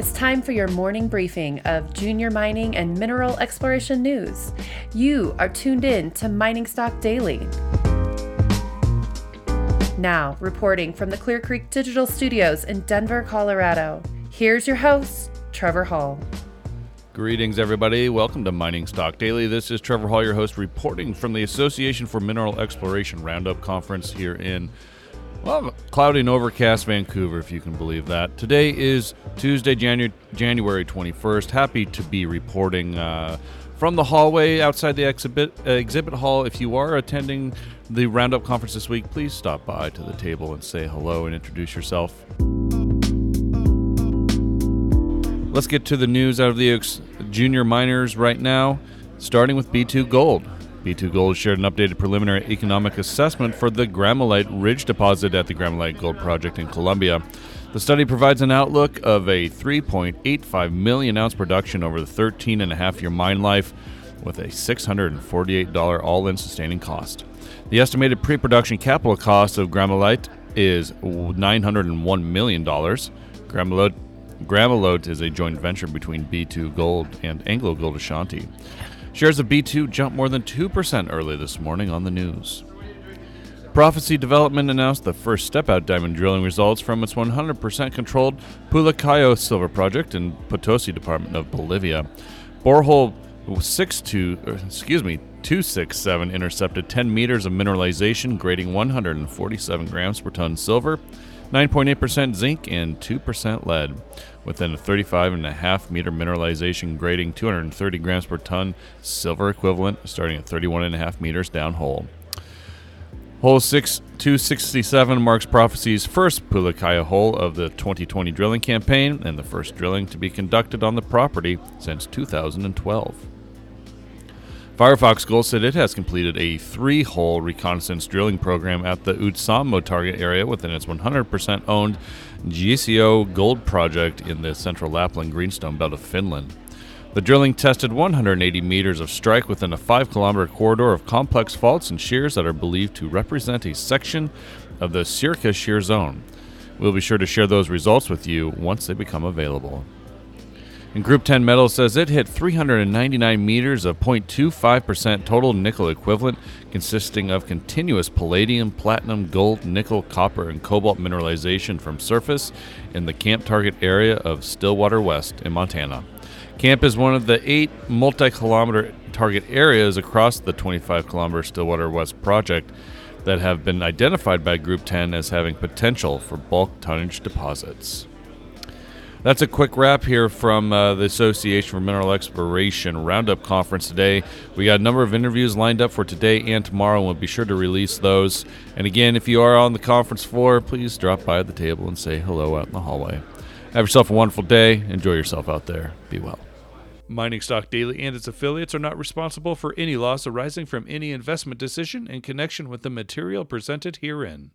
It's time for your morning briefing of junior mining and mineral exploration news. You are tuned in to Mining Stock Daily. Now, reporting from the Clear Creek Digital Studios in Denver, Colorado, here's your host, Trevor Hall. Greetings, everybody. Welcome to Mining Stock Daily. This is Trevor Hall, your host, reporting from the Association for Mineral Exploration Roundup Conference here in well, cloudy and overcast Vancouver, if you can believe that. Today is Tuesday, Janu- January 21st. Happy to be reporting uh, from the hallway outside the exhibit, uh, exhibit hall. If you are attending the Roundup conference this week, please stop by to the table and say hello and introduce yourself. Let's get to the news out of the junior miners right now, starting with B2 Gold. B2 Gold shared an updated preliminary economic assessment for the Gramalote Ridge deposit at the Gramalote Gold Project in Colombia. The study provides an outlook of a 3.85 million ounce production over the 13 and a half year mine life with a $648 all in sustaining cost. The estimated pre production capital cost of Gramalote is $901 million. Gramalote is a joint venture between B2 Gold and Anglo Gold Ashanti. Shares of B2 jumped more than 2% early this morning on the news. Prophecy Development announced the first step out diamond drilling results from its 100% controlled Pulacayo silver project in Potosi Department of Bolivia. Borehole 62, er, excuse me, 267 intercepted 10 meters of mineralization grading 147 grams per ton silver 9.8% zinc and 2% lead, within a 35.5 meter mineralization grading 230 grams per ton silver equivalent, starting at 31.5 meters downhole. Hole 6 267 marks Prophecy's first Pulacayo hole of the 2020 drilling campaign and the first drilling to be conducted on the property since 2012. Firefox Gold said it has completed a three hole reconnaissance drilling program at the Utsamo target area within its 100% owned Jeesiö gold project in the central Lapland greenstone belt of Finland. The drilling tested 180 meters of strike within a 5 kilometer corridor of complex faults and shears that are believed to represent a section of the Sirkka shear zone. We'll be sure to share those results with you once they become available. And Group 10 Metals says it hit 399 meters of 0.25% total nickel equivalent, consisting of continuous palladium, platinum, gold, nickel, copper, and cobalt mineralization from surface in the camp target area of Stillwater West in Montana. Camp is one of the eight multi kilometer target areas across the 25 kilometer Stillwater West project that have been identified by Group 10 as having potential for bulk tonnage deposits. That's a quick wrap here from uh, the Association for Mineral Exploration Roundup Conference today. We got a number of interviews lined up for today and tomorrow, and we'll be sure to release those. And again, if you are on the conference floor, please drop by the table and say hello out in the hallway. Have yourself a wonderful day. Enjoy yourself out there. Be well. Mining Stock Daily and its affiliates are not responsible for any loss arising from any investment decision in connection with the material presented herein.